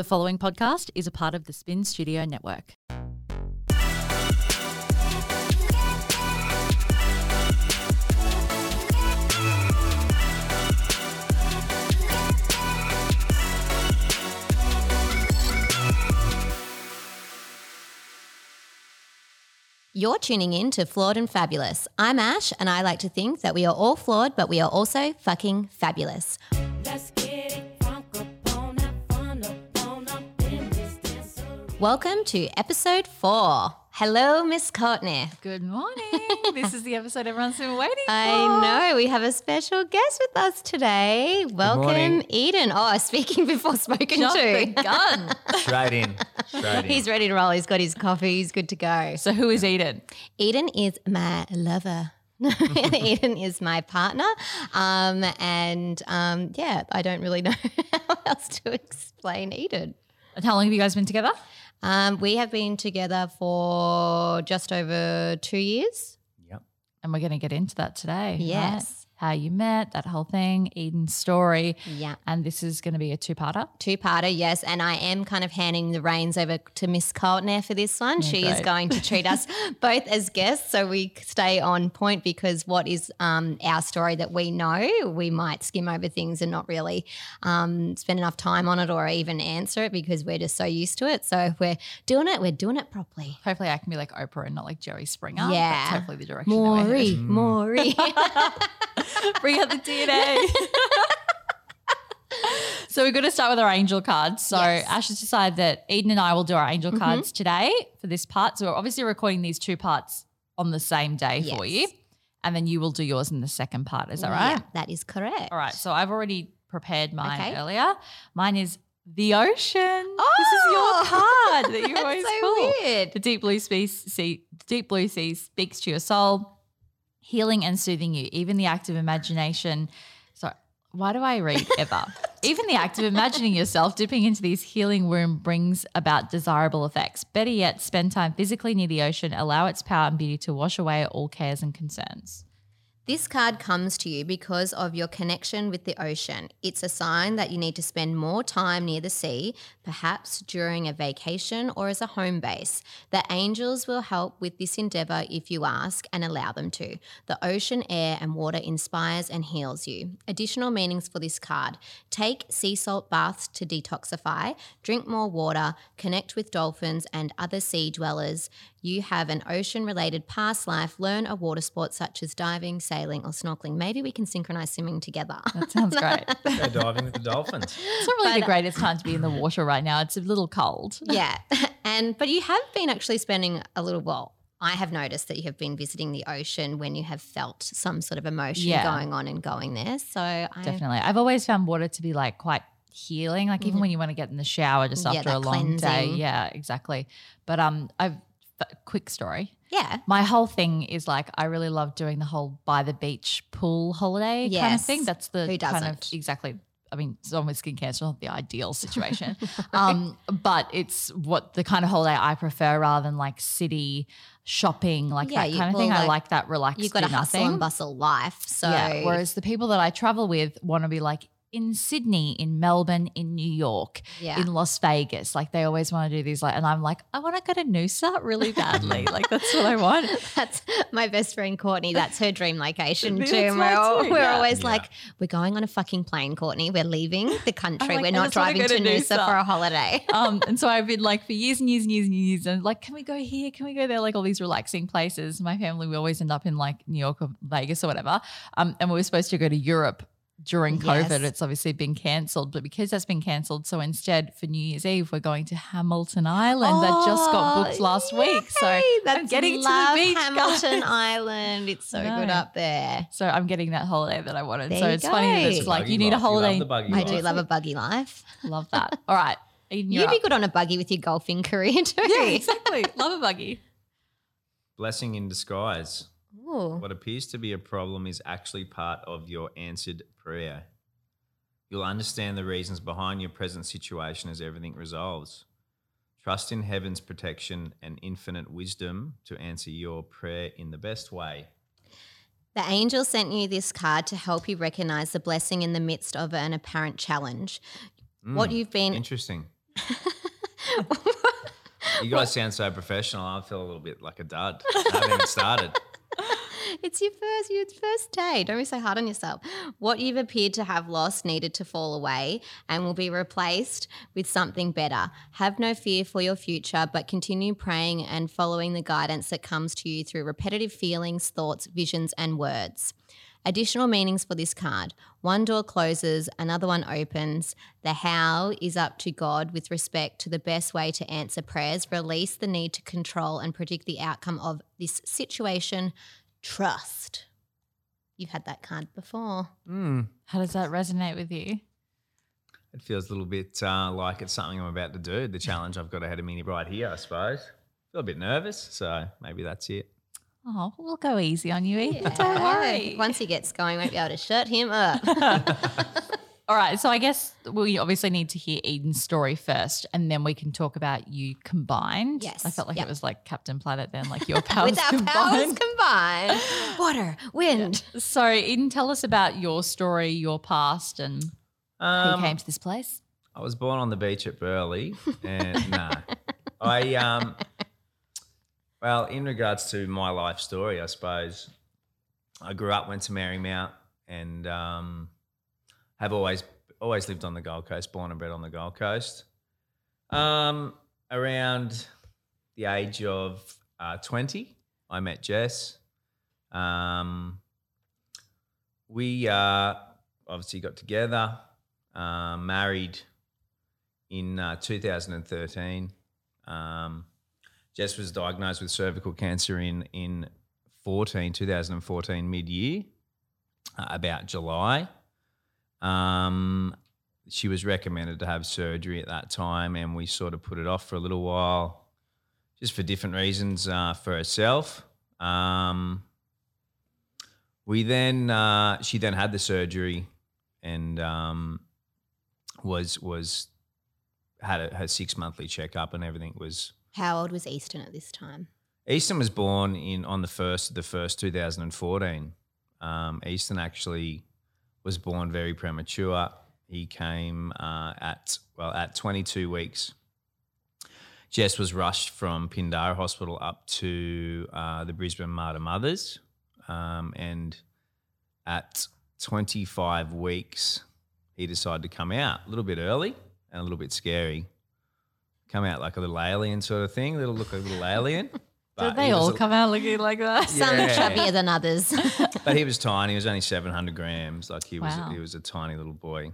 The following podcast is a part of the Spin Studio Network. You're tuning in to Flawed and Fabulous. I'm Ash, and I like to think that we are all flawed, but we are also fucking fabulous. Welcome to episode four. Hello, Miss Courtney. Good morning. this is the episode everyone's been waiting for. I know we have a special guest with us today. Welcome. Eden. Oh, speaking before spoken Jump the to. gun. Straight in. Straight in. He's ready to roll. He's got his coffee. He's good to go. so who is Eden? Eden is my lover. Eden is my partner. Um, and um, yeah, I don't really know how else to explain Eden. And how long have you guys been together? Um, we have been together for just over two years. Yep. And we're going to get into that today. Yes. How you met, that whole thing, Eden's story. Yeah. And this is going to be a two parter. Two parter, yes. And I am kind of handing the reins over to Miss Courtney for this one. she is going to treat us both as guests so we stay on point because what is um, our story that we know, we might skim over things and not really um, spend enough time on it or even answer it because we're just so used to it. So if we're doing it, we're doing it properly. Hopefully, I can be like Oprah and not like Jerry Springer. Yeah. That's hopefully the direction. Maury. Maury. Bring out the DNA. so we're going to start with our angel cards. So Yes. Mm-hmm. Ash has decided that Eden and I will do our angel cards today for this part. So we're obviously recording these two parts on the same day for you. And then you will do yours in the second part. Is that right? Yeah, that is correct. All right. So I've already prepared mine Okay. earlier. Mine is the ocean. Oh! this is your card that you always so pull. weird. The deep blue space, sea, deep blue sea speaks to your soul, healing and soothing you. Even the act of imagination. So why do I read ever? Even the act of imagining yourself dipping into these healing womb brings about desirable effects. Better yet, spend time physically near the ocean. Allow its power and beauty to wash away all cares and concerns. This card comes to you because of your connection with the ocean. It's a sign that you need to spend more time near the sea, perhaps during a vacation or as a home base. The angels will help with this endeavor if you ask and allow them to. The ocean air and water inspires and heals you. Additional meanings for this card take sea salt baths to detoxify, drink more water, connect with dolphins and other sea dwellers. You have an ocean related past life, learn a water sport such as diving, sailing, or snorkeling. Maybe we can synchronize swimming together. That sounds great. Go diving with the dolphins. It's not really the greatest time to be in the water right now. It's a little cold. yeah. And but you have been actually spending a little while. I have noticed that you have been visiting the ocean when you have felt some sort of emotion Yeah. going on and going there. So I Definitely. I've always found water to be like quite healing. Like even when you want to get in the shower just Mm-hmm. Yeah, after a that long day. cleansing. Yeah, exactly. But um I've f- quick story. yeah. My whole thing is like I really love doing the whole by the beach pool holiday kind of Yes. thing. That's the Who kind of exactly. I mean, someone with skin cancer not the ideal situation, um, but it's what the kind of holiday I prefer rather than like city shopping, like Yeah, that kind of thing. I like, like that relaxed. You've got a do hustle nothing. and bustle life. So Yeah. Whereas the people that I travel with want to be like in Sydney, in Melbourne, in New York, Yeah. in Las Vegas. Like they always want to do these like and I'm like, I want to go to Noosa really badly. like that's what I want. That's my best friend Courtney. That's her dream location too. And we're, all, too, we're yeah. always Yeah. like, we're going on a fucking plane, Courtney. We're leaving the country. like, we're not driving to to Noosa Noosa. for a holiday. um, and so I've been like for years and years and years and years, and like, can we go here? Can we go there? Like all these relaxing places. My family, we always end up in like New York or Vegas or whatever. Um, and we were supposed to go to Europe during COVID. Yes. It's obviously been cancelled, but because that's been cancelled, so instead for New Year's Eve, we're going to Hamilton Island. that just got oh, booked last week. So Yay, I'm that's getting to the beach, Hamilton guys. Island. It's so I good up there. So I'm getting that holiday that I wanted. There so you it's funny that it's like you need a life. You love holiday. I do love a buggy life. Love that. All right. Eden, you're You'd be good on a buggy with your golfing career too. Yeah, exactly. Love a buggy. Blessing in disguise. Ooh. What appears to be a problem is actually part of your answered prayer. You'll understand the reasons behind your present situation as everything resolves. Trust in heaven's protection and infinite wisdom to answer your prayer in the best way. The angel sent you this card to help you recognize the blessing in the midst of an apparent challenge. What Mm, you've been Interesting. You guys sound so professional. I feel a little bit like a dud. I haven't even started. It's your first your first day. Don't be so hard on yourself. What you've appeared to have lost needed to fall away and will be replaced with something better. Have no fear for your future, but continue praying and following the guidance that comes to you through repetitive feelings, thoughts, visions, and words. Additional meanings for this card. One door closes, another one opens. The how is up to God with respect to the best way to answer prayers. Release the need to control and predict the outcome of this situation. Trust. You've had that card before. Hmm. How does that resonate with you? It feels a little bit uh, like it's something I'm about to do. The challenge I've got ahead of me right here, I suppose. feel a bit nervous, so maybe that's it. Oh, we'll go easy on you, Eden. Don't worry. Once he gets going, won't be able to shut him up. All right. So I guess we obviously need to hear Eden's story first, and then we can talk about you combined. Yes. I felt like Yep. it was like Captain Planet then, like your powers With our combined. powers combined. Water, wind. so Eden, tell us about your story, your past, and how Um, you came to this place. I was born on the beach at Burleigh, and no, I um, well, in regards to my life story, I suppose I grew up, went to Marymount, and um, have always always lived on the Gold Coast, born and bred on the Gold Coast. Um, around the age of uh, twenty, I met Jess. Um, we uh, obviously got together, uh, married in uh, 2013. Um, Jess was diagnosed with cervical cancer in in 14, 2014, mid year, uh, about July. Um, she was recommended to have surgery at that time, and we sort of put it off for a little while, just for different reasons uh, for herself. Um, we then uh, she then had the surgery, and um, was was had a, her six monthly checkup, and everything was How old was Easton at this time? Easton was born in on the first of the first 2014. Um, Easton actually was born very premature. He came uh, at well at 22 weeks. Jess was rushed from Pindara Hospital up to uh, the Brisbane Mater Mothers, um, and at 25 weeks, he decided to come out a little bit early and a little bit scary. Come out like a little alien sort of thing, little look like a little alien. Did they all a- come out looking like that? Some Yeah. chubbier than others. But he was tiny. He was only 700 grams. Like he was, Wow. he was a tiny little boy.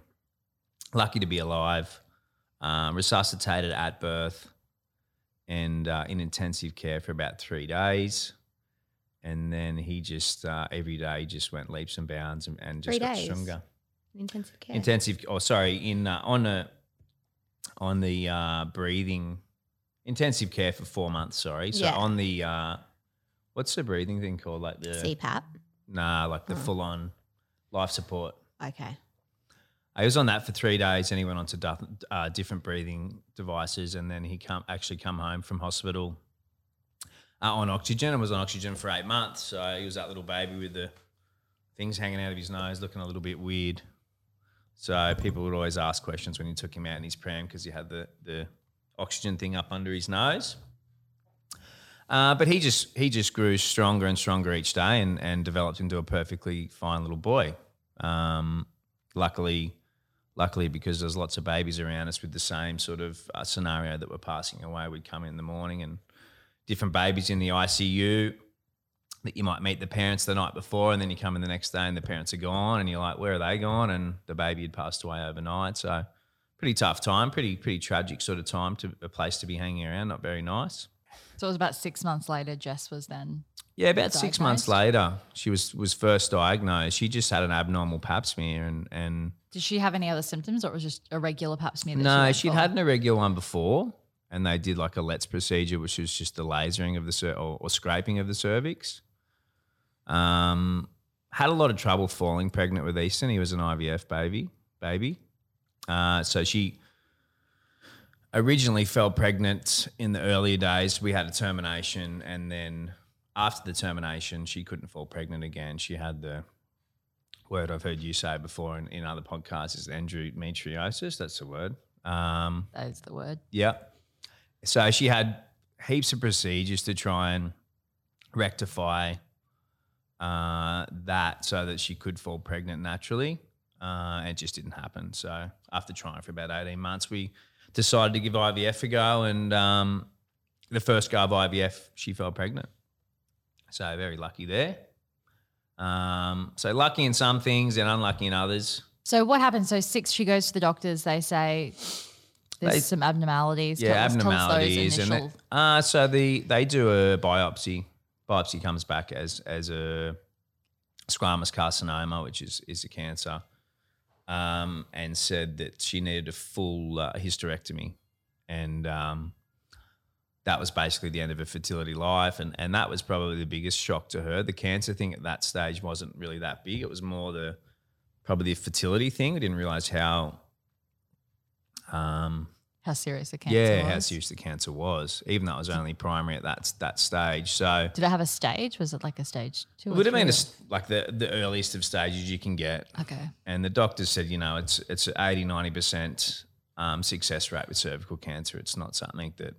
Lucky to be alive. Um, resuscitated at birth, and uh, in intensive care for about three days. And then he just uh, every day just went leaps and bounds and, and just Three got days? stronger. Intensive care. Intensive. Oh, sorry. In uh, on a on the uh, breathing intensive care for four months. Sorry. So Yeah. on the uh, what's the breathing thing called? Like the CPAP. Nah, like the Oh. full on life support. Okay. I was on that for three days, and he went on to duff- uh, different breathing devices, and then he come actually come home from hospital uh, on oxygen and was on oxygen for eight months. So he was that little baby with the things hanging out of his nose, looking a little bit weird. So people would always ask questions when you took him out in his pram because he had the the oxygen thing up under his nose. Uh, but he just he just grew stronger and stronger each day and, and developed into a perfectly fine little boy. Um, luckily, luckily because there's lots of babies around us with the same sort of uh, scenario that we're passing away. We'd come in the morning and different babies in the ICU that you might meet the parents the night before and then you come in the next day and the parents are gone and you're like, where are they gone? And the baby had passed away overnight. So pretty tough time, pretty pretty tragic sort of time to a place to be hanging around. Not very nice. So it was about six months later. Jess was then. Yeah, about six months later, she was was first diagnosed. She just had an abnormal pap smear, and and Did she have any other symptoms, or it was just a regular pap smear? No, she'd for? had an irregular one before, and they did like a LLETZ procedure, which was just the lasering of the cer- or, or scraping of the cervix. Um, had a lot of trouble falling pregnant with Easton. He was an IVF baby, baby. Uh, so she originally fell pregnant in the earlier days. We had a termination, and then after the termination, she couldn't fall pregnant again. She had the word I've heard you say before in, in other podcasts is endometriosis. That's the word. Um, That is the word. yeah. so she had heaps of procedures to try and rectify uh, that so that she could fall pregnant naturally. Uh, it just didn't happen. So after trying for about 18 months, we decided to give IVF a go. And um, the first go of IVF, she fell pregnant. So very lucky there. Um, so lucky in some things and unlucky in others. So what happens? So six, she goes to the doctors. They say there's They- some abnormalities. Yeah, Tell tell us abnormalities, and it- uh, so the they do a biopsy. Biopsy comes back as as a squamous carcinoma, which is is a cancer, um, and said that she needed a full uh, hysterectomy, and um, that was basically the end of her fertility life, and and that was probably the biggest shock to her. The cancer thing at that stage wasn't really that big; it was more the probably the fertility thing. We didn't realize how. Um, how serious the cancer yeah, was. how serious the cancer was, even though it was only primary at that that stage. So Did it have a stage? Was it like a stage two? it would have been a like the, the earliest of stages you can get. Okay. And the doctors said, you know, it's it's 80, 90% um, success rate with cervical cancer. It's not something that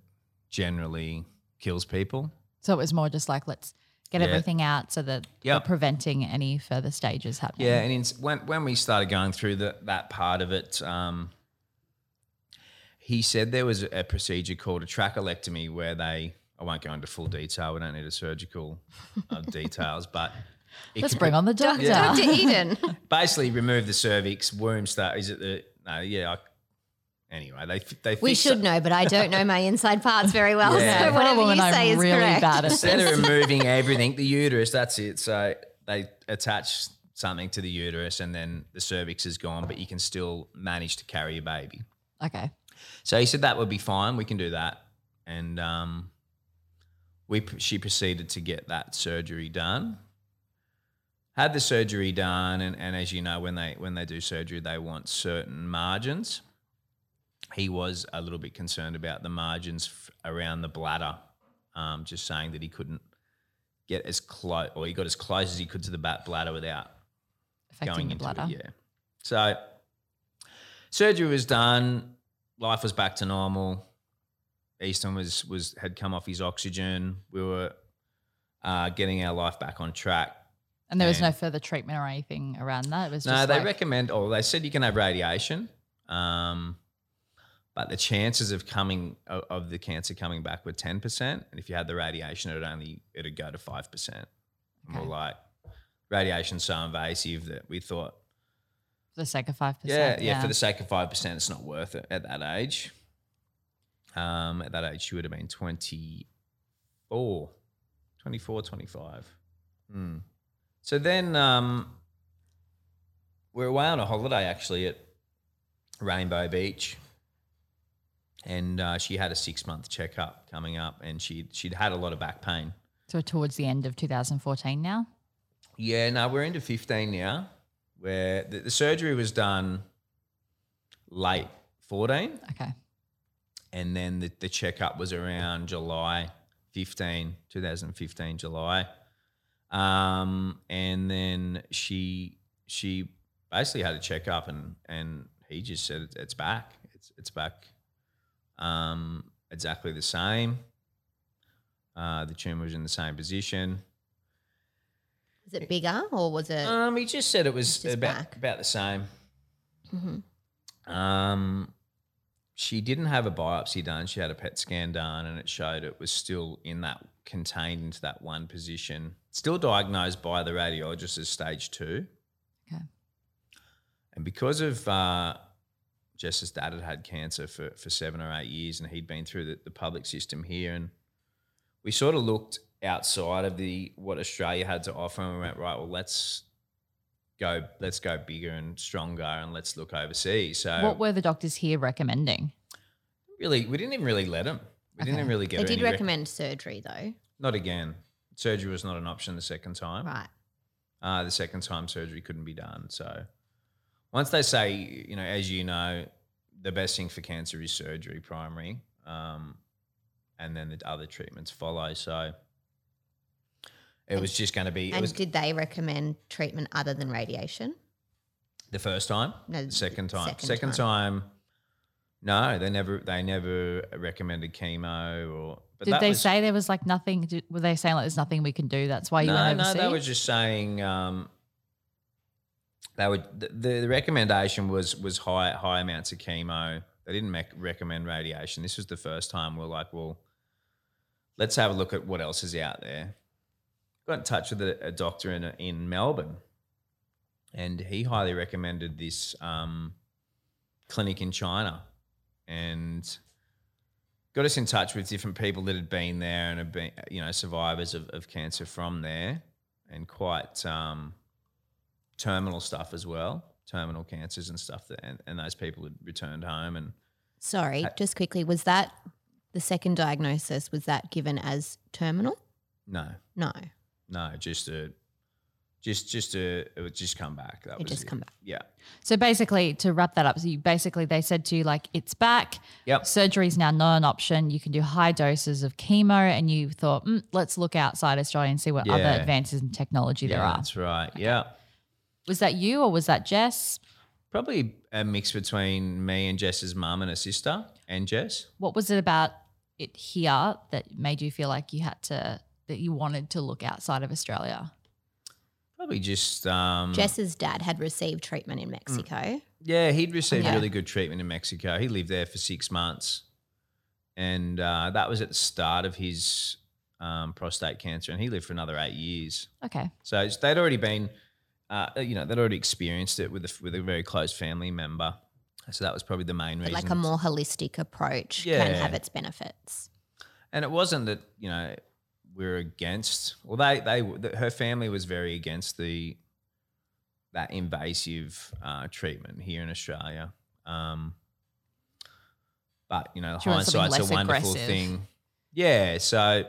generally kills people. So it was more just like let's get Yeah. everything out so that Yeah. we're preventing any further stages happening. Yeah, and in, when when we started going through the, that part of it, um, he said there was a procedure called a trachelectomy where they. I won't go into full detail. We don't need a surgical uh, details, but it Let's can- bring on the doctor. Yeah. Dr. Eden. basically remove the cervix, womb start. Is it the no? Yeah. I, anyway, they they We should it- know, but I don't know my inside parts very well. Yeah. So For a whatever woman, you I'm say is really correct. bad at Instead this. of removing everything, the uterus. That's it. So they attach something to the uterus, and then the cervix is gone, but you can still manage to carry a baby. Okay. So he said that would be fine. We can do that, and um, we she proceeded to get that surgery done. Had the surgery done, and, and as you know, when they when they do surgery, they want certain margins. He was a little bit concerned about the margins f- around the bladder, um, just saying that he couldn't get as close, or he got as close as he could to the bat bladder without Affecting going the into bladder. it. Yeah. So surgery was done. Life was back to normal. Easton was was had come off his oxygen. We were uh, getting our life back on track. And there was no further treatment or anything around that. It was No, just they like, recommend, or they said you can have radiation, um, but the chances of coming of, of the cancer coming back were ten percent, and if you had the radiation, it would only it'd go to five percent. More Okay. like radiation's so invasive that we thought for the sake of five percent. yeah, yeah For the sake of five percent, it's not worth it at that age. Um, at that age, she would have been 24, 24, 25. Hmm. So then um, we're away on a holiday actually at Rainbow Beach. And uh, she had a six month checkup coming up, and she she'd had a lot of back pain. So towards the end of 2014 now. Yeah, no, we're into 15 now, where the, the surgery was done late 14, Okay. and then the, the checkup was around July 15, 2015, July. Um, and then she she basically had a checkup, and and he just said it's, it's back, it's it's back, um, exactly the same. Uh, the tumor was in the same position. Was it bigger or was it? Um, he just said it was just about about the same. Mhm. Um, she didn't have a biopsy done. She had a PET scan done, and it showed it was still in that contained into that one position. Still diagnosed by the radiologist as stage two. Okay. And because of uh, Jess's dad had had cancer for, for seven or eight years, and he'd been through the, the public system here, and we sort of looked outside of the what Australia had to offer, and we went right. Well, let's go. Let's go bigger and stronger, and let's look overseas. So What were the doctors here recommending? really, we didn't even really let them. We didn't really get. They did any rec- recommend surgery though, not again. Surgery was not an option the second time. right? Uh, the second time surgery couldn't be done. So once they say, you know, as you know, the best thing for cancer is surgery, primary, um, and then the other treatments follow. So it was just going to be. It And was did they recommend treatment other than radiation? the first time, No, the second time, second second, time. time. No, they never they never recommended chemo or. But Did they was- say there was like nothing? Did, were they saying like there's nothing we can do? That's why you no, went no, overseas. they were just saying um, they would. The, the recommendation was was high high amounts of chemo. They didn't mec- recommend radiation. This was the first time we're like, well, let's have a look at what else is out there. Got in touch with a, a doctor in in Melbourne, and he highly recommended this um, clinic in China, and got us in touch with different people that had been there and had been, you know, survivors of, of cancer from there, and quite um, terminal stuff as well, terminal cancers and stuff. That and, and those people had returned home and Sorry, just quickly, was that the second diagnosis? Was that given as terminal? no, No, no, just a, just just a, it would just come back. That it was just come back. Yeah. So basically, to wrap that up, so you basically they said to you like it's back. Yep. Surgery is now not an option. You can do high doses of chemo, and you thought, mm, let's look outside Australia and see what other advances in technology there are. that's right. Yeah. Was that you or was that Jess? Probably a mix between me and Jess's mum and her sister and Jess. What was it about it here that made you feel like you had to that you wanted to look outside of Australia? Probably just um, Jess's dad had received treatment in Mexico. Yeah, he'd received Okay. really good treatment in Mexico. He lived there for six months, and uh, that was at the start of his um, prostate cancer, and he lived for another eight years. Okay. So they'd already been, uh, you know, they'd already experienced it with a, with a very close family member. So that was probably the main But reason. like a more holistic approach can have its benefits. and it wasn't that you know we were against. Well, they they th- her family was very against the that invasive uh, treatment here in Australia. Um, but you know, you hindsight's a wonderful aggressive? thing. Yeah, so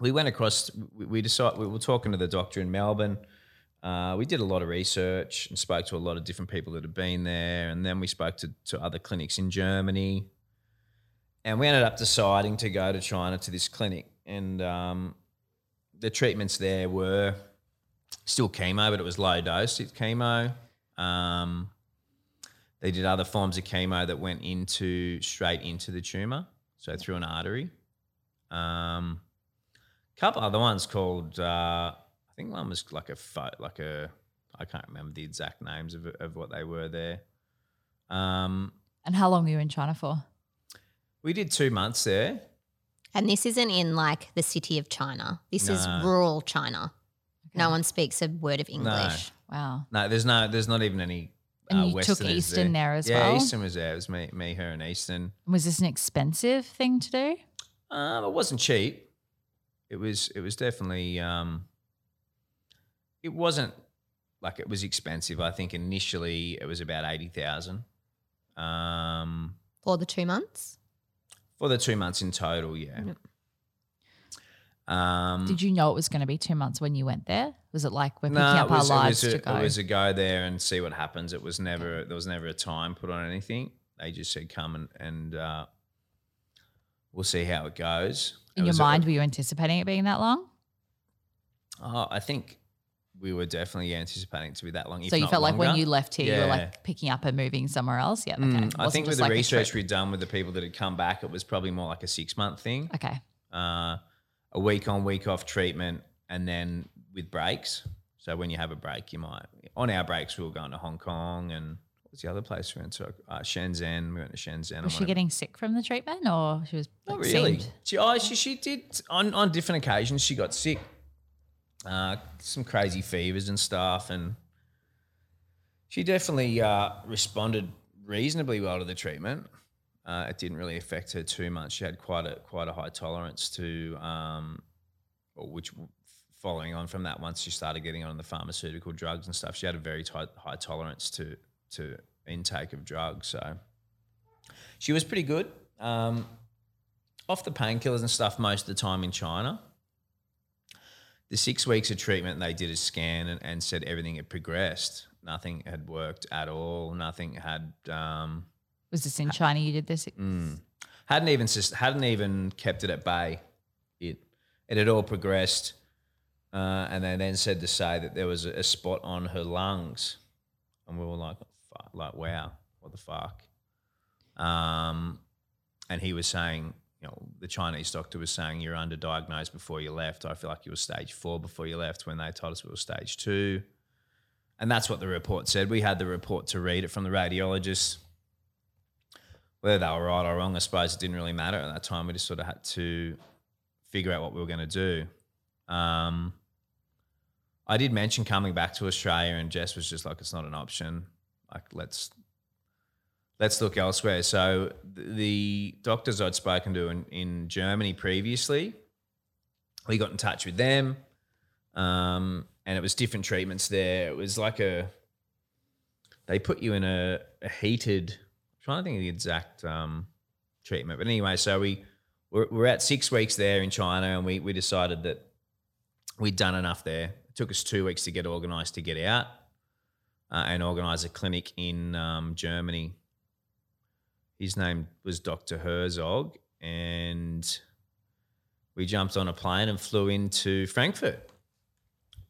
we went across. We, we decided we were talking to the doctor in Melbourne. Uh, we did a lot of research and spoke to a lot of different people that had been there, and then we spoke to, to other clinics in Germany, and we ended up deciding to go to China to this clinic. And um, the treatments there were still chemo, but it was low dose chemo. Um, they did other forms of chemo that went into straight into the tumor, so through an artery. Um, couple other ones called uh, I think one was like a like a I can't remember the exact names of, of what they were there. Um, And how long were you in China for? we did two months there. And this isn't in like the city of China. This is No. rural China. No one speaks a word of English. Wow. No, there's no, there's not even any. And uh, you took Westerners Easton there as yeah, well? Easton was there. It was me, me, her, and Easton. Was this an expensive thing to do? Um, it wasn't cheap. It was. It was definitely. Um, it wasn't like it was expensive. I think initially it was about eighty thousand. Um, For the two months? For the two months in total, yeah. Yep. Um, Did you know it was going to be two months when you went there? Was it like we're picking up was, our it lives was a, to go? It was a go there and see what happens. It was never there was never a time put on anything. They just said come and and uh, we'll see how it goes. It In your was a- mind, were you anticipating it being that long? Oh, I think we were definitely anticipating to be that long. if so you felt like when you left here, you were like picking up and moving somewhere else? Yeah. Okay. Mm, I think with the like research we'd done with the people that had come back, it was probably more like a six month thing. Okay. Uh, a week on, week off treatment, and then with breaks. So when you have a break, you might on our breaks we were going to Hong Kong and what was the other place we went to? Uh, Shenzhen. We went to Shenzhen. Was she getting sick from the treatment or she was Not like, really. seemed- She, oh, she, she did on, on different occasions. She got sick, uh, some crazy fevers and stuff, and she definitely uh, responded reasonably well to the treatment. Uh, it didn't really affect her too much. She had quite a quite a high tolerance to, um, which following on from that, once she started getting on the pharmaceutical drugs and stuff, she had a very tight, high tolerance to to intake of drugs. So she was pretty good. Um, off the painkillers and stuff most of the time in China. The six weeks of treatment, they did a scan and, and said everything had progressed. Nothing had worked at all. Nothing had um, Was this in China you did this? mm, hadn't even hadn't even kept it at bay. It it had all progressed, uh, and they then said to say that there was a, a spot on her lungs, and we were like, like wow, what the fuck? Um, and he was saying, know, the Chinese doctor was saying you're underdiagnosed before you left. I feel like you were stage four before you left when they told us we were stage two. And that's what the report said. We had the report to read it from the radiologist. Whether they were right or wrong, I suppose it didn't really matter at that time. We just sort of had to figure out what we were going to do. Um, I did mention coming back to Australia, and Jess was just like, "It's not an option. Like, let's let's look elsewhere." So the doctors I'd spoken to in, in Germany previously, we got in touch with them, um, and it was different treatments there. It was like a they put you in a, a heated. I'm trying to think of the exact um, treatment, but anyway, so we we're, at six weeks there in China, and we we decided that we'd done enough there. It took us two weeks to get organised to get out uh, and organise a clinic in um, Germany. His name was Dr. Herzog, and we jumped on a plane and flew into Frankfurt.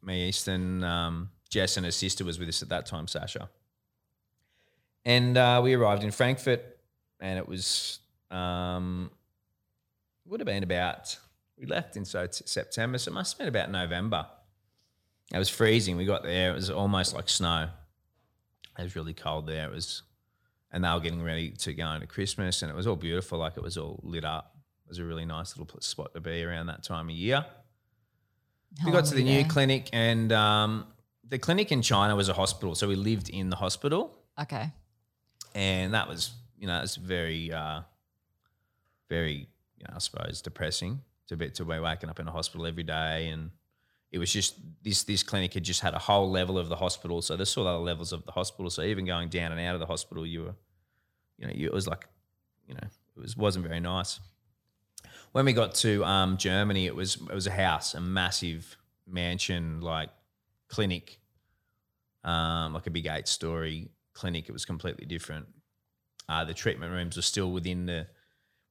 Me, Easton, um, Jess, and her sister was with us at that time, Sasha. And uh, we arrived in Frankfurt, and it was um, would have been about we left in so September, so it must have been about November. It was freezing. We got there; it was almost like snow. It was really cold there. It was, and they were getting ready to go into Christmas, and it was all beautiful. Like it was all lit up. It was a really nice little spot to be around that time of year. How we got to the new there? clinic, and um, the clinic in China was a hospital, so we lived in the hospital Okay. and that was you know it's very uh, very you know I suppose depressing to be to be waking up in a hospital every day and it was just this this clinic had just had a whole level of the hospital so there's all other levels of the hospital so even going down and out of the hospital you were you know it was like you know it was wasn't very nice when we got to um, Germany it was it was a house a massive mansion like clinic um, like a big eight story clinic. It was completely different. Uh, the treatment rooms were still within the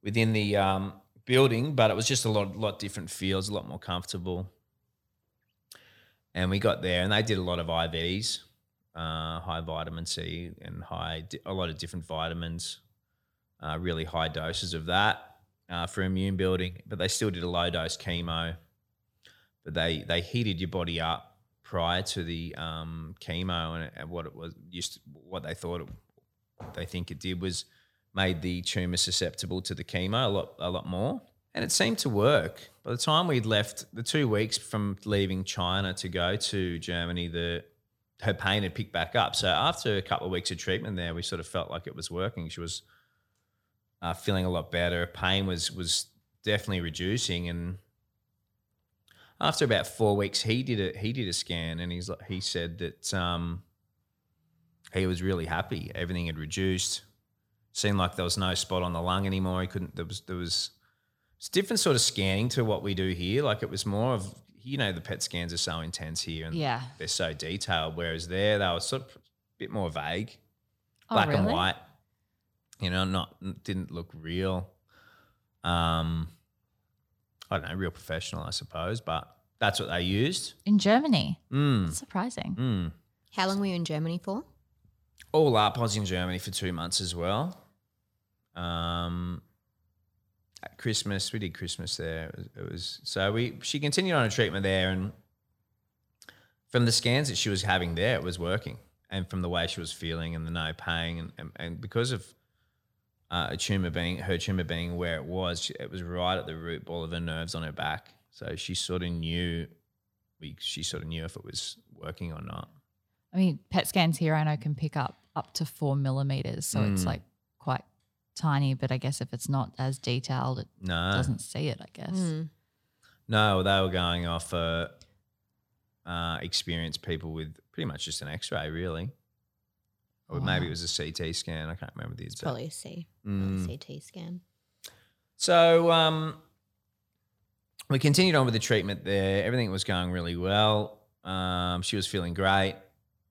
within the um, building, but it was just a lot lot different feels, a lot more comfortable. And we got there, and they did a lot of IVs, uh, high vitamin C, and high a lot of different vitamins, uh, really high doses of that uh, for immune building. But they still did a low dose chemo. But they they heated your body up prior to the um, chemo and, and what it was used to, what they thought it, they think it did was made the tumor susceptible to the chemo a lot a lot more and it seemed to work by the time we'd left the two weeks from leaving china to go to germany the her pain had picked back up so after a couple of weeks of treatment there we sort of felt like it was working she was uh, feeling a lot better pain was was definitely reducing and after about four weeks, he did a he did a scan, and he's he said that um, he was really happy. Everything had reduced. Seemed like there was no spot on the lung anymore. He couldn't. There was there was it's a different sort of scanning to what we do here. Like it was more of you know the PET scans are so intense here, and Yeah. they're so detailed. Whereas there, they were sort of a bit more vague, Oh, black and white. You know, not didn't look real. Um, I don't know, real professional, I suppose, but that's what they used. In Germany. Mm, That's surprising. mm. How long were you in Germany for? All up, I was in Germany for two months as well. Um, at Christmas, we did Christmas there. It was, it was so we she continued on a treatment there, and from the scans that she was having there, it was working, and from the way she was feeling and the no pain, and and, and because of uh, a tumor being her tumor being where it was, she- it was right at the root ball of her nerves on her back. So she sort of knew, we she sort of knew if it was working or not. I mean, PET scans here I know can pick up up to four millimeters. So it's Mm. like quite tiny, but I guess if it's not as detailed, it No, doesn't see it, I guess. Mm. No, they were going off uh, uh, experienced people with pretty much just an X-ray, really, or maybe it was a CT scan. I can't remember the It's exact. probably a C, Mm. CT scan. So um, we continued on with the treatment there. Everything was going really well. Um, she was feeling great.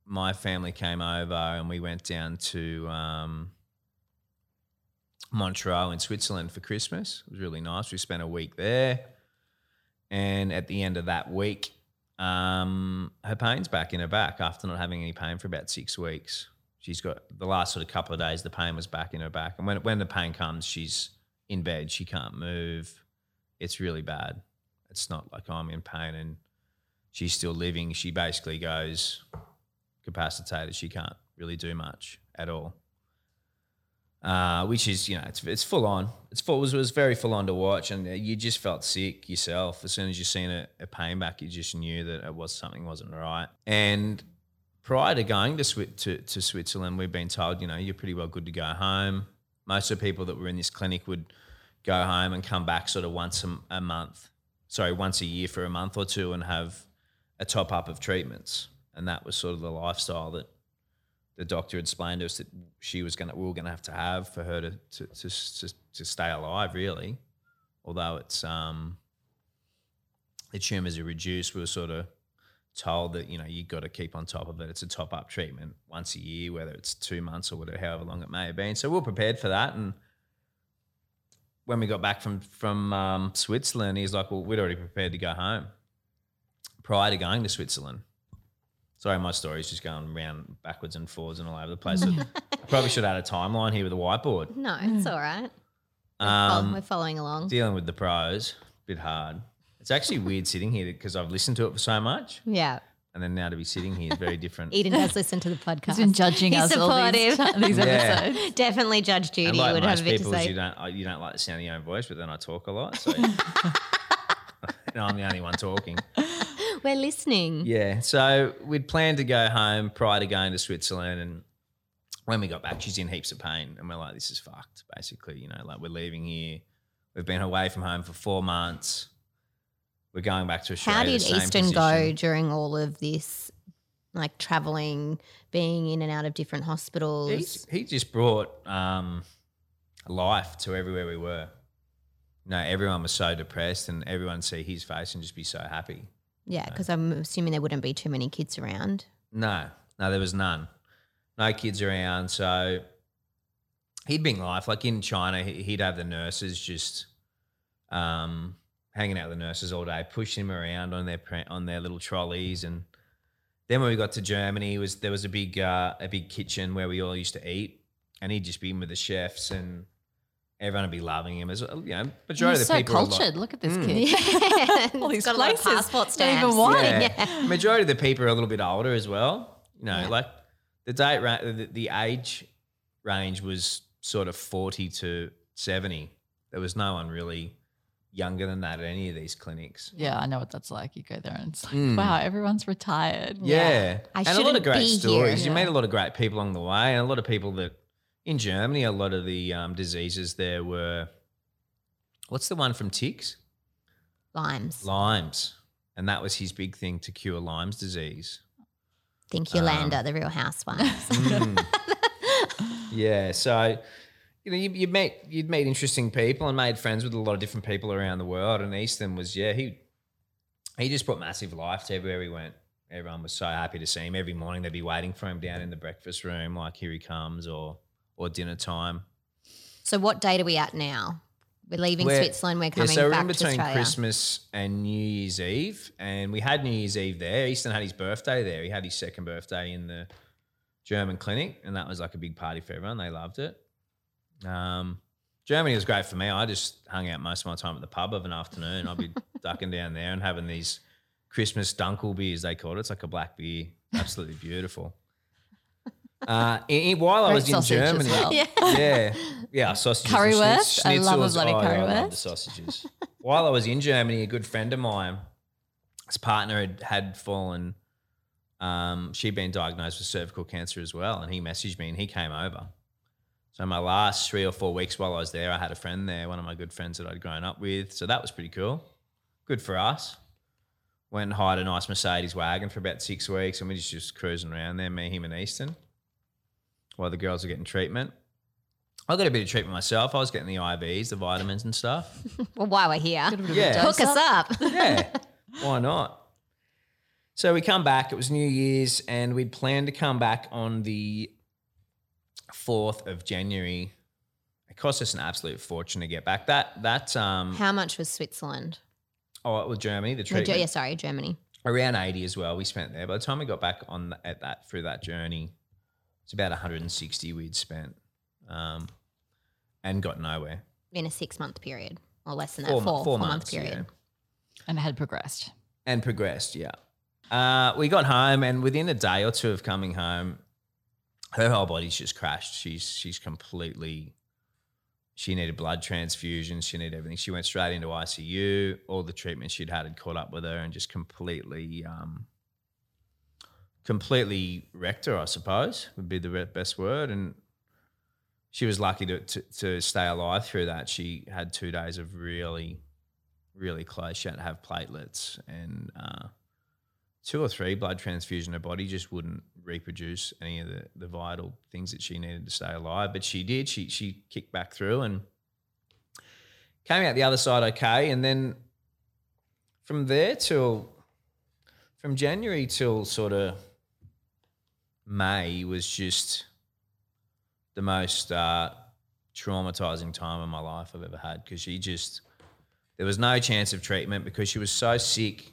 My family came over and we went down to um, Montreux in Switzerland for Christmas. It was really nice. We spent a week there. And at the end of that week, um, her pain's back in her back after not having any pain for about six weeks. she's got the last sort of couple of days, the pain was back in her back. And when, when the pain comes, she's in bed. She can't move. It's really bad. It's not like I'm in pain and she's still living. She basically goes capacitated. She can't really do much at all. Uh, which is, you know, it's it's full on. It's full. It was, it was very full on to watch, and you just felt sick yourself as soon as you seen a, a pain back. You just knew that it was something wasn't right. And prior to going to, Swi- to to Switzerland, we've been told, you know, you're pretty well good to go home. Most of the people that were in this clinic would go home and come back sort of once a, a month, sorry, once a year for a month or two, and have a top up of treatments. And that was sort of the lifestyle that the doctor explained to us that she was gonna we were gonna have to have for her to to to, to, to stay alive, really. Although it's um the tumours are reduced, we were sort of told that you know you got to keep on top of it. It's a top up treatment once a year, whether it's two months or whatever, however long it may have been. So we we're prepared for that. And when we got back from from um, Switzerland, he's like, "Well, we'd already prepared to go home prior to going to Switzerland." Sorry, my story's just going around backwards and forwards and all over the place. I probably should have had a timeline here with a whiteboard. No, it's all right. We're Um, We're following along. dealing with the pros, bit hard. It's actually weird sitting here because I've listened to it for so much, Yeah. and then now to be sitting here is very different. Eden has listened to the podcast. He's been judging He's us all these, supportive. these Yeah. episodes. Definitely Judge and Judy like would have a bit to people, you say. don't uh, you don't like the sound of your own voice, but then I talk a lot, so and I'm the only one talking. We're listening. Yeah, so we'd planned to go home prior to going to Switzerland, and when we got back, she's in heaps of pain, and we're like, "This is fucked." Basically, you know, like we're leaving here. We've been away from home for four months. We're going back to Australia. How did same Easton go during all of this, like traveling, being in and out of different hospitals? He's, he just brought um, life to everywhere we were. No, everyone was so depressed, and everyone see his face and just be so happy. Yeah, because I'm assuming there wouldn't be too many kids around. No, no, there was none. No kids around. So he'd been life. Like in China, he- he'd have the nurses just um, hanging out with the nurses all day, pushing him around on their on their little trolleys. And then when we got to Germany, was there was a big uh, a big kitchen where we all used to eat, and he'd just be in with the chefs and. Everyone would be loving him as well. You know, majority He's of the so people. are like- cultured. Look at this Mm. kid. Yeah, All It's these got a lot of passport Don't stamps. even want yeah. Yeah. Majority of the people are a little bit older as well. You know, Yeah. like the date ra- the, the age range was sort of 40 to 70. There was no one really younger than that at any of these clinics. Yeah, I know what that's like. You go there and it's like, Mm. wow, everyone's retired. Yeah. I and a lot of great be here. stories. You meet a lot of great people along the way, and a lot of people that in Germany, a lot of the um, diseases there were what's the one from ticks? Lyme's. Lyme's. And that was his big thing to cure Lyme's disease. Think Um, Yolanda, the Real Housewives. Mm. yeah, so you know, you, you meet you'd meet interesting people and made friends with a lot of different people around the world. And Easton was, yeah, he he just brought massive life to everywhere he went. Everyone was so happy to see him. Every morning they'd be waiting for him down in the breakfast room, like here he comes, or or dinner time. so, what date are we at now? We're leaving We're- Switzerland. We're coming so we're back in to between Australia. Christmas and New Year's Eve, and we had New Year's Eve there. Easton had his birthday there. He had his second birthday in the German clinic, and that was like a big party for everyone. They loved it. Um, Germany was great for me. I just hung out most of my time at the pub of an afternoon. I'd be ducking down there and having these Christmas Dunkel beers, they called it. It's like a black beer. Absolutely beautiful. Uh, in- in- while I was in Germany, well. Yeah. yeah, yeah, sausages, Currywurst? schnitz- I love a bloody Oh, yeah, I love the sausages. While I was in Germany, a good friend of mine, his partner had, had fallen. Um, she'd been diagnosed with cervical cancer as well, and he messaged me and he came over. So my last three or four weeks while I was there, I had a friend there, one of my good friends that I'd grown up with. So that was pretty cool. Good for us. Went and hired a nice Mercedes wagon for about six weeks, and we just just cruising around there, me, him, and Easton, while the girls were getting treatment. I got a bit of treatment myself. I was getting the IVs, the vitamins and stuff. Well, while we're here, Get a bit of a Yeah. hook us up. yeah, why not? So we come back. It was New Year's, and we'd planned to come back on the fourth of January. It cost us an absolute fortune to get back. That that um How much was Switzerland? oh well Germany the No, treatment Ge- yeah, sorry, Germany. around eighty as well. We spent there. By the time we got back on th- at that through that journey, It's about 160 we'd spent, um, and got nowhere. In a six month period or less than that, Four, four, mo- four, four month period. yeah. And it had progressed. and progressed. Yeah. Uh, we got home, and within a day or two of coming home, her whole body's just crashed. She's she's completely. She needed blood transfusions. She needed everything. She went straight into ICU. All the treatment she'd had had caught up with her, and just completely, um, completely wrecked her. I suppose would be the best word. And she was lucky to, to to stay alive through that. She had two days of really really close. She had to have platelets and uh, two or three blood transfusion. Her body just wouldn't reproduce any of the, the vital things that she needed to stay alive. But she did. She she kicked back through and came out the other side okay. And then from there till from January till sort of May was just the most uh, traumatizing time of my life I've ever had because she just there was no chance of treatment because she was so sick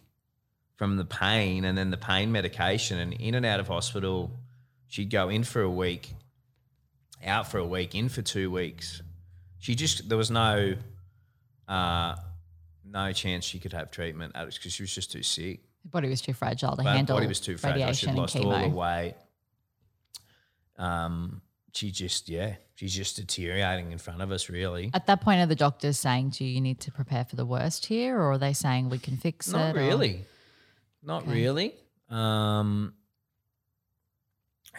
from the pain and then the pain medication and in and out of hospital. She'd go in for a week, out for a week, in for two weeks. She just there was no uh, no chance she could have treatment because she was just too sick. Her body was too fragile to Her handle body was too fragile. She'd lost all the weight. Um, she just yeah, she's just deteriorating in front of us. Really, At that point, are the doctors saying to you, you need to prepare for the worst here, or are they saying we can fix Not it? or- really. Not Okay. really. Um,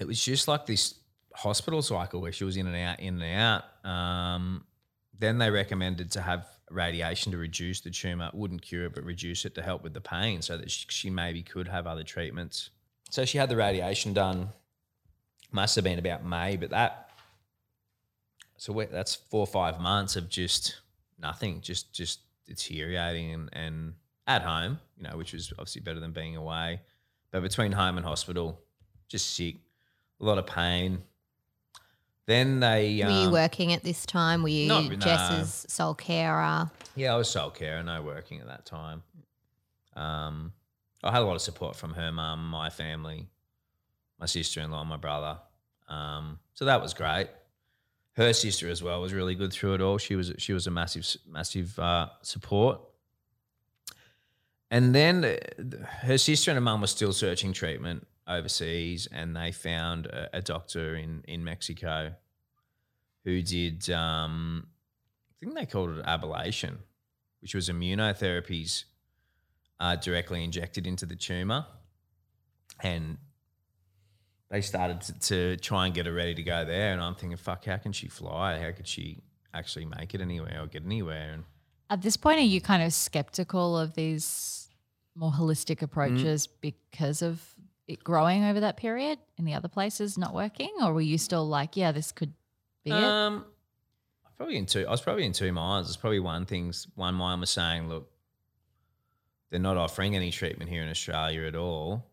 it was just like this hospital cycle where she was in and out, in and out. Um, then they recommended to have radiation to reduce the tumor. It wouldn't cure it, but reduce it to help with the pain so that she, she maybe could have other treatments. So she had the radiation done. Must have been about May, but that so that's four or five months of just nothing, just just deteriorating and, and at home, you know, which was obviously better than being away. But between home and hospital, just sick, a lot of pain. Then they Were you um, working at this time? Were you not- no. Jess's sole carer? Yeah, I was sole carer, no working at that time. Um, I had a lot of support from her mum, my family, my sister in law, my brother. Um, so that was great. Her sister as well was really good through it all. She was she was a massive massive uh, support. And then uh, her sister and her mum were still searching treatment overseas, and they found a, a doctor in in Mexico who did um, I think they called it ablation, which was immunotherapies uh, directly injected into the tumor. And they started to, to try and get her ready to go there. And I'm thinking, fuck, how can she fly? How could she actually make it anywhere or get anywhere? And At this point, are you kind of skeptical of these more holistic approaches because of it growing over that period in the other places not working? Or were you still like, yeah, this could be it? Um, probably in two. I was probably in two minds. It's probably one things. One mind was saying, look, they're not offering any treatment here in Australia at all.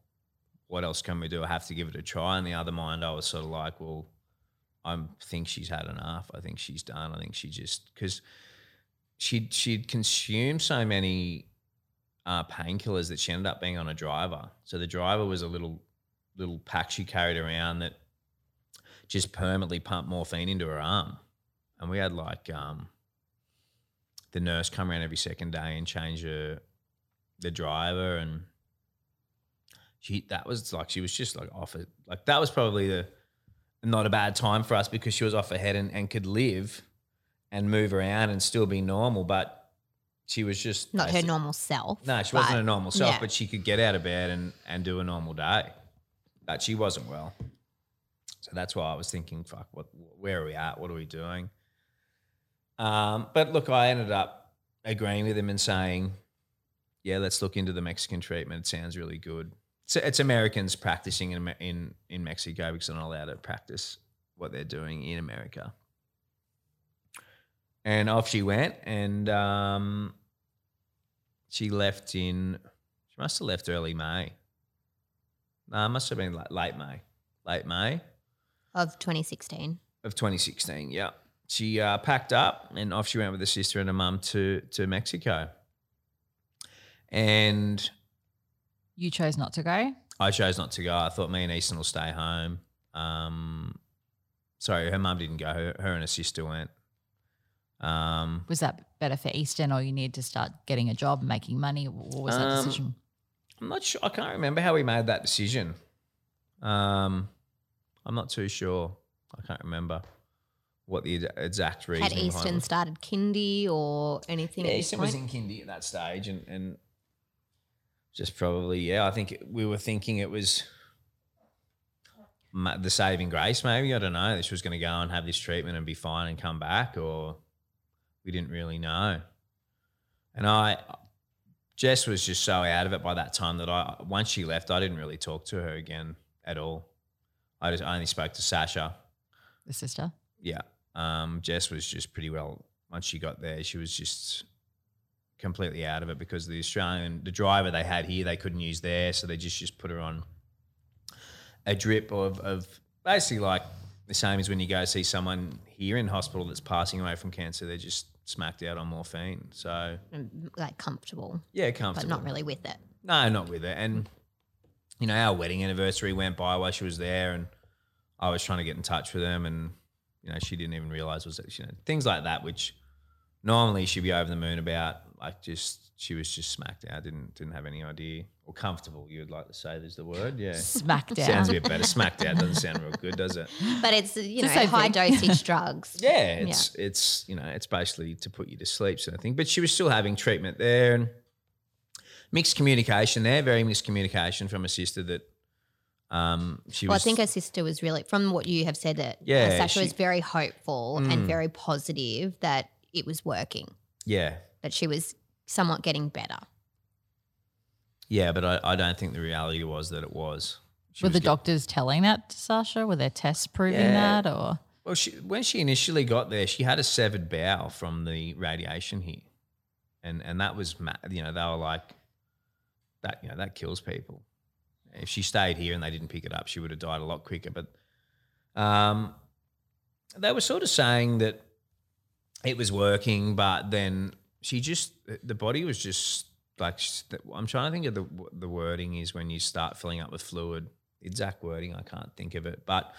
What else can we do? I have to give it a try. And the other mind, I was sort of like, well, I think she's had enough. I think she's done. I think she just because she'd she'd consumed so many uh, painkillers that she ended up being on a driver. So the driver was a little little pack she carried around that just permanently pumped morphine into her arm. And we had like um, the nurse come around every second day and change her the driver and she that was like she was just like off it like that was probably the not a bad time for us because she was off her head and, and could live and move around and still be normal but she was just Not her normal self. no, she wasn't a normal self, yeah. but she could get out of bed and, and do a normal day. But she wasn't well. So that's why I was thinking, fuck, what, where are we at? What are we doing? Um, but look, I ended up agreeing with him and saying, yeah, let's look into the Mexican treatment. It sounds really good. It's, it's Americans practicing in, in, in Mexico because they're not allowed to practice what they're doing in America. And off she went, and um, she left in. She must have left early May. No, it must have been like late May, late May Of 2016. of 2016. Yeah, she uh, packed up and off she went with her sister and her mum to to Mexico. And you chose not to go. I chose not to go. I thought me and Easton will stay home. Um, sorry, her mum didn't go. Her, her and her sister went. Um, Was that better for Easton, or you need to start getting a job making money? What was that Um, decision? I'm not sure. I can't remember how we made that decision. Um, I'm not too sure. I can't remember what the exact reason. Had behind Easton started kindy or anything Yeah, Easton was in kindy at that stage, and and just probably yeah. I think we were thinking it was the saving grace. Maybe I don't know. This was going to go and have this treatment and be fine and come back, or we didn't really know. And I, Jess was just so out of it by that time that I once she left, I didn't really talk to her again at all. I just I only spoke to Sasha. The sister. Yeah. Um, Jess was just pretty well once she got there, she was just completely out of it because the Australian the driver they had here they couldn't use there, so they just just put her on a drip of of basically like the same as when you go see someone here in hospital that's passing away from cancer, they're just smacked out on morphine. So And, like comfortable, yeah, comfortable, but not really with it. No, not with it. And you know, our wedding anniversary went by while she was there, and I was trying to get in touch with them, and you know, she didn't even realize was you know things like that, which normally she'd be over the moon about. Like, just she was just smacked out. Didn't didn't have any idea or comfortable. You would like to say there's the word, yeah. Smackdown. Sounds a bit better. Smacked out doesn't sound real good, does it? But it's you know the high thing. dosage drugs. Yeah, it's it's you know it's basically to put you to sleep sort of thing. But she was still having treatment there and mixed communication there, very mixed communication from a sister that um she Well, I think her sister was really, from what you have said, that uh, Yeah, Sasha she- was very hopeful Mm. and very positive that it was working, yeah, that she was somewhat getting better. yeah, but I, I don't think the reality was that it was. She Were was the get- doctors telling that to Sasha? Were their tests proving Yeah. that, or Well, she, when she initially got there, she had a severed bowel from the radiation here, and and that was ma- you know they were like that you know that kills people. If she stayed here and they didn't pick it up, she would have died a lot quicker. But um, they were sort of saying that it was working, but then she just the body was just like I'm trying to think of the the wording is when you start filling up with fluid. Exact wording I can't think of it, but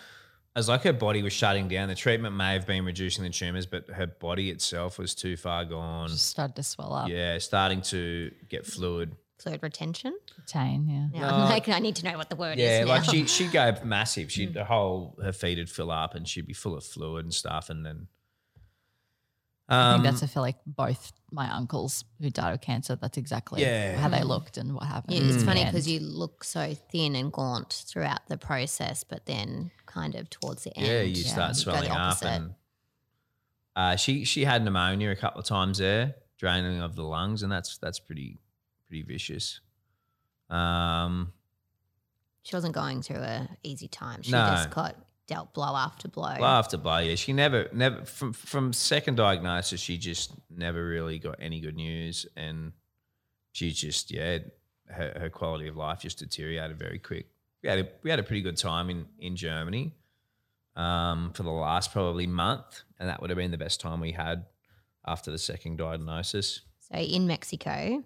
as like her body was shutting down. The treatment may have been reducing the tumors, but her body itself was too far gone. just started to swell up? Yeah, starting to get fluid. Fluid retention. Retain, yeah. Yeah, No. I'm like, I need to know what the word Yeah, is Yeah, like she she'd go massive. She'd the whole her feet would fill up and she'd be full of fluid and stuff. And then I um, think that's, I feel like both my uncles who died of cancer, that's exactly Yeah. how they looked and what happened. Yeah, it's funny because you look so thin and gaunt throughout the process, but then kind of towards the end, yeah, you yeah, start you the swelling up. opposite. And uh, she she had pneumonia a couple of times there, draining of the lungs, and that's that's pretty pretty vicious. Um, She wasn't going through a easy time. She No. just got dealt blow after blow. blow after blow. Yeah, she never, never from from second diagnosis, she just never really got any good news, and she just yeah, her, her quality of life just deteriorated very quick. We had a, we had a pretty good time in in Germany um, for the last probably month, and that would have been the best time we had after the second diagnosis. So in Mexico,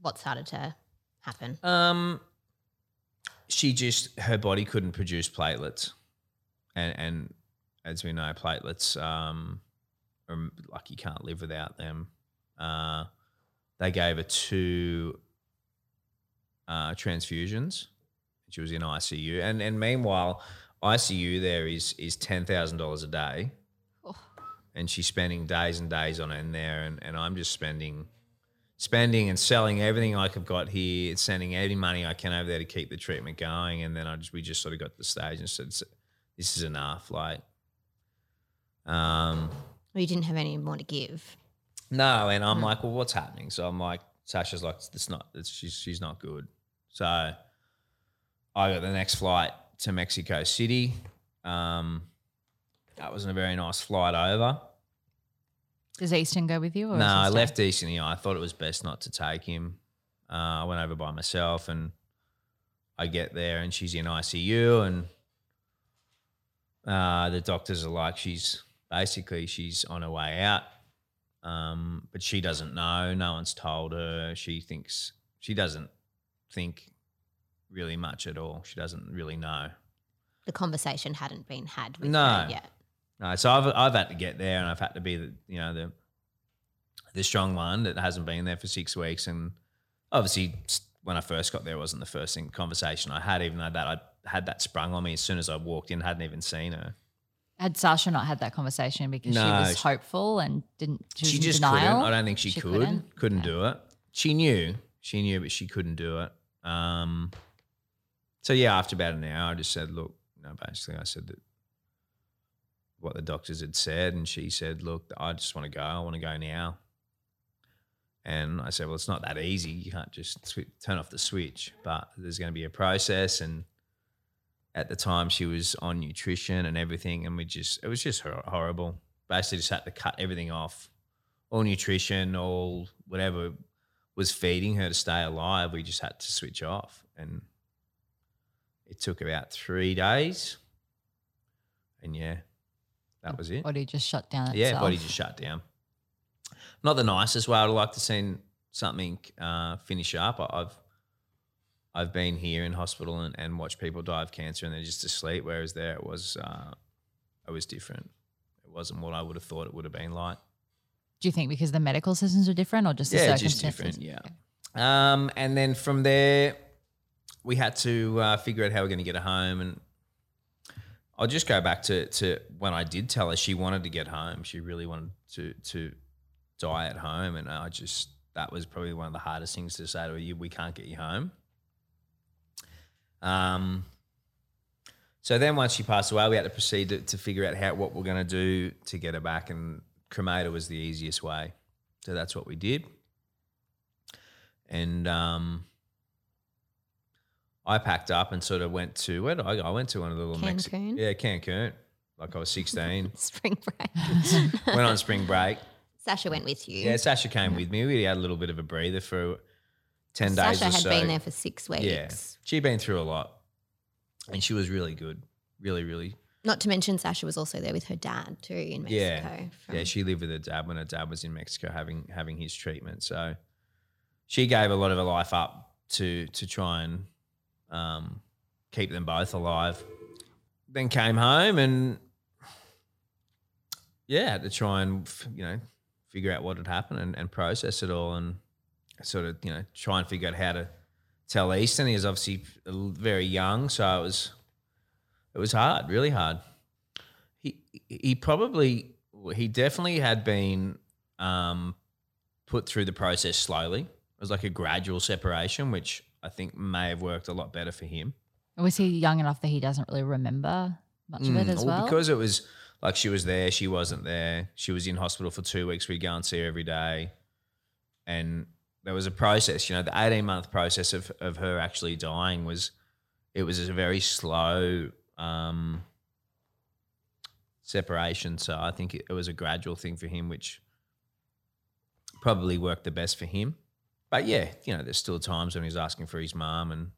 what started to happen? Um, she just her body couldn't produce platelets, and and as we know, platelets um, are, like you can't live without them. Uh, they gave her two uh, transfusions. She was in ICU, and and meanwhile, ICU there is is ten thousand dollars a day, Oh. and she's spending days and days on it in there, and, and I'm just spending spending and selling everything I've got here, sending any money I can over there to keep the treatment going, and then I just we just sort of got to the stage and said, "This is enough." Like, um, Well, you didn't have any more to give. no, and I'm like, "Well, what's happening?" So I'm like, Sasha's like, "It's not. It's, she's she's not good." So I got the next flight to Mexico City. Um, that wasn't a very nice flight over. Does Easton go with you? Or No, is I staying? left Easton here. I thought it was best not to take him. Uh, I went over by myself, and I get there, and she's in ICU, and uh, the doctors are like, she's basically she's on her way out, um, but she doesn't know. No one's told her. She thinks she doesn't think really much at all. She doesn't really know. the conversation hadn't been had with No. her yet. No, so I've I've had to get there, and I've had to be the you know the the strong one that hasn't been there for six weeks, and obviously when I first got there, it wasn't the first thing conversation I had, even though that I had that sprung on me as soon as I walked in, hadn't even seen her. Had Sasha not had that conversation because she was she- hopeful and didn't? She, was She in just denial? couldn't. I don't think she, could. couldn't? Couldn't, Okay. do it. She knew. She knew, but she couldn't do it. Um, so yeah, after about an hour, I just said, "Look, no." Basically, I said that what the doctors had said, and she said, "Look, I just want to go. I want to go now." And I said, "Well, it's not that easy. You can't just swi turn off the switch, but there's going to be a process." And at the time, she was on nutrition and everything, and we just it was just horrible. Basically, just had to cut everything off, all nutrition, all whatever was feeding her to stay alive. We just had to switch off, and it took about three days. And yeah, that was it. Body just shut down. Yeah, itself. body just shut down. Not the nicest way. I'd like to see something uh, finish up. I- I've I've been here in hospital and, and watched people die of cancer and they're just asleep. Whereas there it was uh, it was different. It wasn't what I would have thought it would have been like. Do you think because the medical systems are different, or just the Yeah, just circumstances? different. Yeah. Um, and then from there, we had to uh, figure out how we're going to get her home. And I'll just go back to, to when I did tell her she wanted to get home. She really wanted to to die at home, and I just that was probably one of the hardest things to say to her. You, we can't get you home. Um. So then, once she passed away, we had to proceed to, to figure out how what we're going to do to get her back, and cremator was the easiest way. So that's what we did. And um, I packed up and sort of went to where did I go? I went to one of the little Mexican, Cancun? yeah, Cancun. Like I was sixteen, Spring break. went on spring break. Sasha went with you. Yeah, Sasha came with me. We had a little bit of a breather for ten days Sasha had so. been there for six weeks. Yeah, she'd been through a lot, and she was really good. Really, really Not to mention Sasha was also there with her dad too in Mexico. Yeah, yeah. She lived with her dad when her dad was in Mexico having having his treatment. So she gave a lot of her life up to to try and um, keep them both alive. Then came home and yeah, to try and you know figure out what had happened and, and process it all and sort of you know try and figure out how to tell Easton. He was obviously very young, so it was it was hard, really hard he he probably he definitely had been um, put through the process slowly. It was like a gradual separation, which I think may have worked a lot better for him. Was he young enough that he doesn't really remember much of it Mm, as well? because it was like she was there, she wasn't there. She was in hospital for two weeks. We'd go and see her every day, and there was a process. You know, the eighteen month process of of her actually dying was it was a very slow. Um, separation. So I think it, it was a gradual thing for him, which probably worked the best for him. But yeah, you know, there's still times when he's asking for his mom and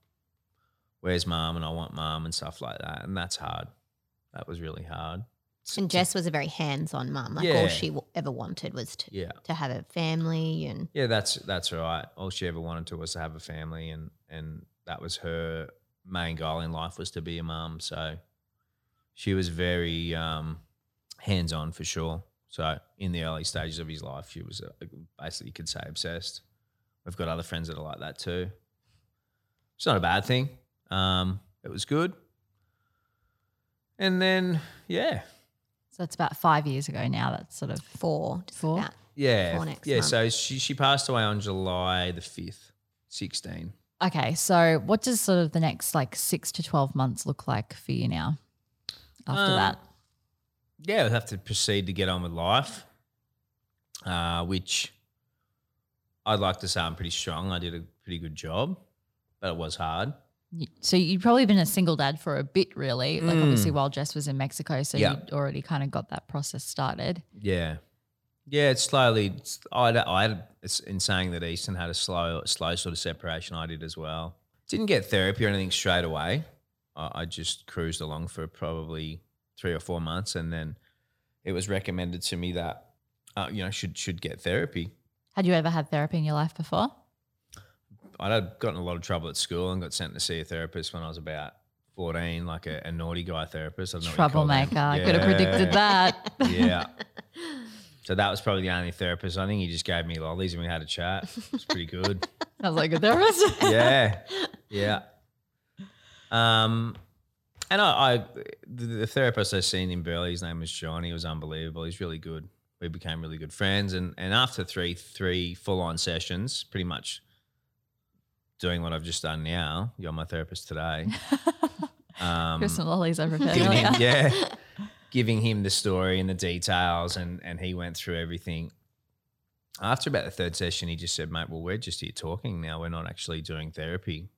where's mom and I want mom and stuff like that. And that's hard. That was really hard. And Jess was a very hands-on mum. Like Yeah. all she w- ever wanted was to, Yeah. to have a family and Yeah, that's that's right. All she ever wanted to was to have a family and and that was her main goal in life was to be a mum. So she was very um, hands on for sure. So in the early stages of his life, she was uh, basically you could say obsessed. We've got other friends that are like that too. It's not a bad thing. Um, it was good. And then yeah, so it's about five years ago now. That's sort of four, just Four? about. yeah, For next yeah. month. So she she passed away on July the fifth, sixteen. okay. So what does sort of the next like six to twelve months look like for you now? After Um, that, yeah, we'll have to proceed to get on with life, uh, which I'd like to say I'm pretty strong. I did a pretty good job, but it was hard. So you'd probably been a single dad for a bit, really. Like obviously while Jess was in Mexico, so Mm. Yeah. you'd already kind of got that process started. Yeah, yeah. It's slowly. It's, I, I had it's in saying that Easton had a slow, slow sort of separation. I did as well. Didn't get therapy or anything straight away. I, I just cruised along for probably three or four months, and then it was recommended to me that uh, you know should should get therapy. Had you ever had therapy in your life before? I'd had gotten in a lot of trouble at school and got sent to see a therapist when I was about 14, like a, a naughty guy therapist. I don't know what you call them. Troublemaker. I could have predicted that. Yeah. So that was probably the only therapist. I think he just gave me lollies and we had a chat. It's pretty good. Sounds like a therapist. yeah, yeah. Um, and I, I the, the therapist I seen in Burleigh, his name was John. He was unbelievable. He's really good. We became really good friends, and and after three three full on sessions, pretty much doing what I've just done now. You're my therapist today. Um, some lollies I prepared giving him, yeah, giving him the story and the details, and and he went through everything. After about the third session, he just said, "Mate, well, we're just here talking now. We're not actually doing therapy.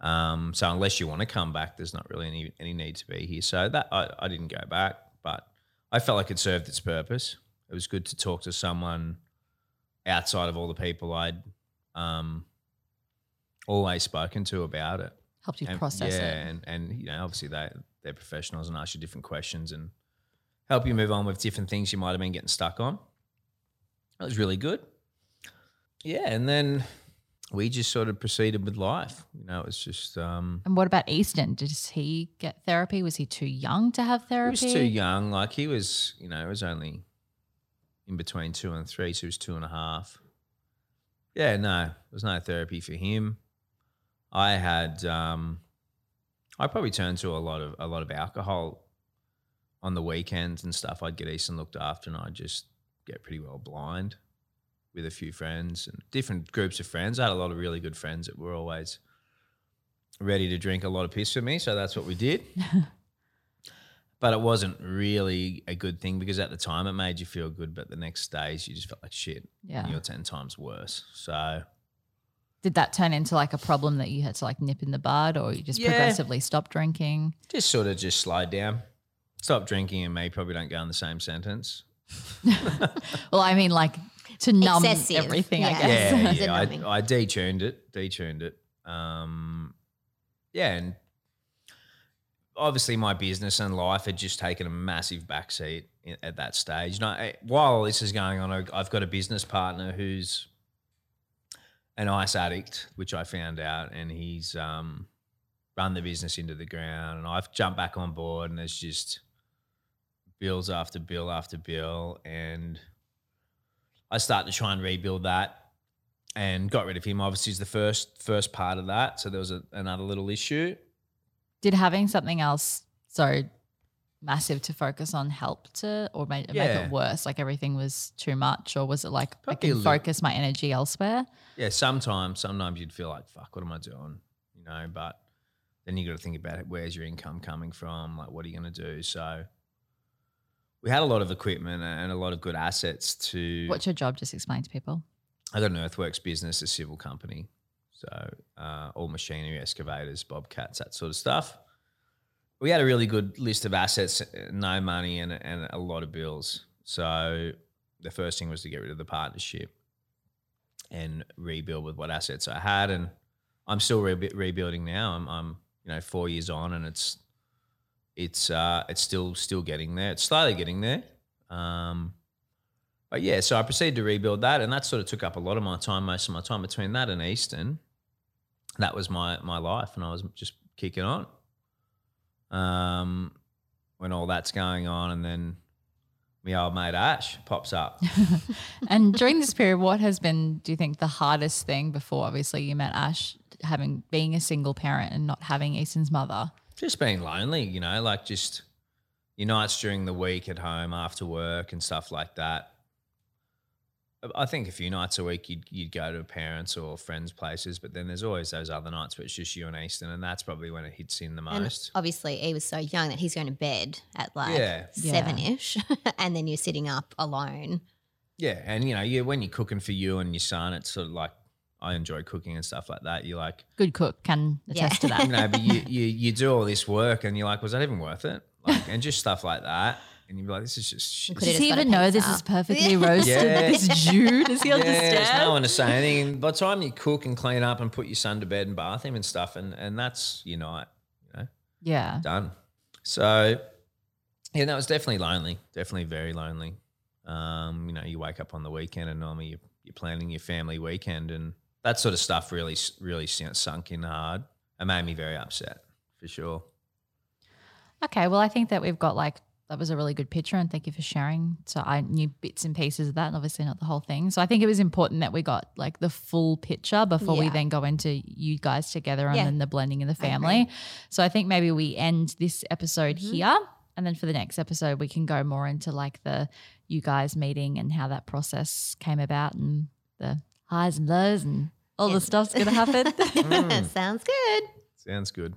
Um, so unless you want to come back, there's not really any any need to be here." So that I, I didn't go back, but I felt like it served its purpose. It was good to talk to someone outside of all the people I'd um, always spoken to about it. Helped you And- process yeah, it. and and you know, obviously they they're professionals and ask you different questions and help you move on with different things you might have been getting stuck on. That was really good. Yeah, and then we just sort of proceeded with life. You know, it was just um And what about Easton? Did he get therapy? Was he too young to have therapy? he was too young. Like he was, you know, he was only in between two and three, so he was two and a half. Yeah, no, there was no therapy for him. I had um I probably turned to a lot of a lot of alcohol on the weekends and stuff. I'd get Easton looked after and I'd just get pretty well blind with a few friends and different groups of friends. I had a lot of really good friends that were always ready to drink a lot of piss with me, so that's what we did but it wasn't really a good thing because at the time it made you feel good, but the next days you just felt like shit. Yeah. And you're 10 times worse. So, Did that turn into like a problem that you had to like nip in the bud or you just Yeah. progressively stop drinking? just sort of just slide down. Stop drinking and me probably don't go in the same sentence. Well, I mean, like to numb Excessive, everything, I yeah. guess. Yeah, yeah. I, I detuned it, detuned it. Um, yeah, and obviously my business and life had just taken a massive backseat at that stage. No, eh, while this is going on, I've got a business partner who's an ice addict, which I found out, and he's um, run the business into the ground. And I've jumped back on board, and there's just bills after bill after bill, and I started to try and rebuild that and got rid of him. Obviously, is the first first part of that. So there was a, another little issue. Did having something else so massive to focus on help to or make, make it worse? Like everything was too much, or was it like I Probably a can focus my energy elsewhere? Yeah, sometimes sometimes you'd feel like fuck, what am I doing? You know, but then you got to think about it. Where's your income coming from? Like, what are you going to do? So we had a lot of equipment and a lot of good assets to. What's your job? Just explain to people. I got an earthworks business, a civil company. So uh, all machinery, excavators, bobcats, that sort of stuff. We had a really good list of assets, no money, and, and a lot of bills. So the first thing was to get rid of the partnership and rebuild with what assets I had. And I'm still re- rebuilding now. I'm, I'm, you know, four years on, and it's it's uh, it's still still getting there. It's slowly getting there. Um, but yeah, so I proceeded to rebuild that, and that sort of took up a lot of my time, most of my time between that and Easton. That was my my life, and I was just kicking on. Um, when all that's going on, and then my old mate Ash pops up. and during this period, what has been, do you think, the hardest thing before obviously you met Ash, having being a single parent and not having Easton's mother? just being lonely, you know, like just your nights during the week at home after work and stuff like that. I think a few nights a week you'd, you'd go to parents or friends' places, but then there's always those other nights where it's just you and Easton, and that's probably when it hits in the And most. obviously, he was so young that he's going to bed at like Yeah. Yeah. seven ish, and then you're sitting up alone. Yeah, and you know, you when you're cooking for you and your son, it's sort of like I enjoy cooking and stuff like that. You're like, Good cook can attest Yeah. to that. you know, but you, you you do all this work and you're like, was that even worth it? Like, and just stuff like that, and you'd be like, this is just shit. Could Does he just got a even know this pizza. is perfectly roasted? Yeah. This Jew? Does he Yeah, there's understand? no one to say anything. And by the time you cook and clean up and put your son to bed and bath him and stuff, and and that's your night, you know, yeah. done. So, yeah, that was definitely lonely. Definitely very lonely. Um, you know, you wake up on the weekend and normally you're, you're planning your family weekend, and that sort of stuff really, really sunk in hard. It made me very upset. for sure. Okay, well, I think that we've got like that was a really good picture, and thank you for sharing. So I knew bits and pieces of that, and obviously not the whole thing. So I think it was important that we got like the full picture before we then go into you guys together and Yeah. then the blending of the I family. So I think maybe we end this episode Mhm. here, and then for the next episode we can go more into like the you guys meeting and how that process came about and the highs and lows and all Yeah. the stuff's gonna happen. Mm. Sounds good. Sounds good.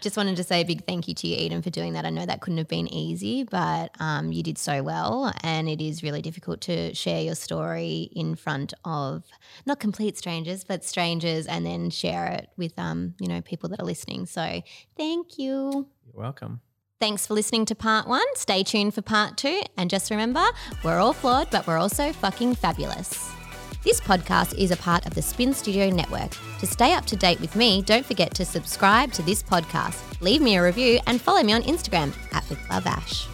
Just wanted to say a big thank you to you, Eden, for doing that. I know that couldn't have been easy, but um, you did so well. And it is really difficult to share your story in front of not complete strangers, but strangers, and then share it with um, you know people that are listening. So thank you. You're welcome. Thanks for listening to part one. Stay tuned for part two. And just remember, we're all flawed, but we're also fucking fabulous. This podcast is a part of the Spin Studio Network. To stay up to date with me, don't forget to subscribe to this podcast, leave me a review, and follow me on Instagram at With Love Ash.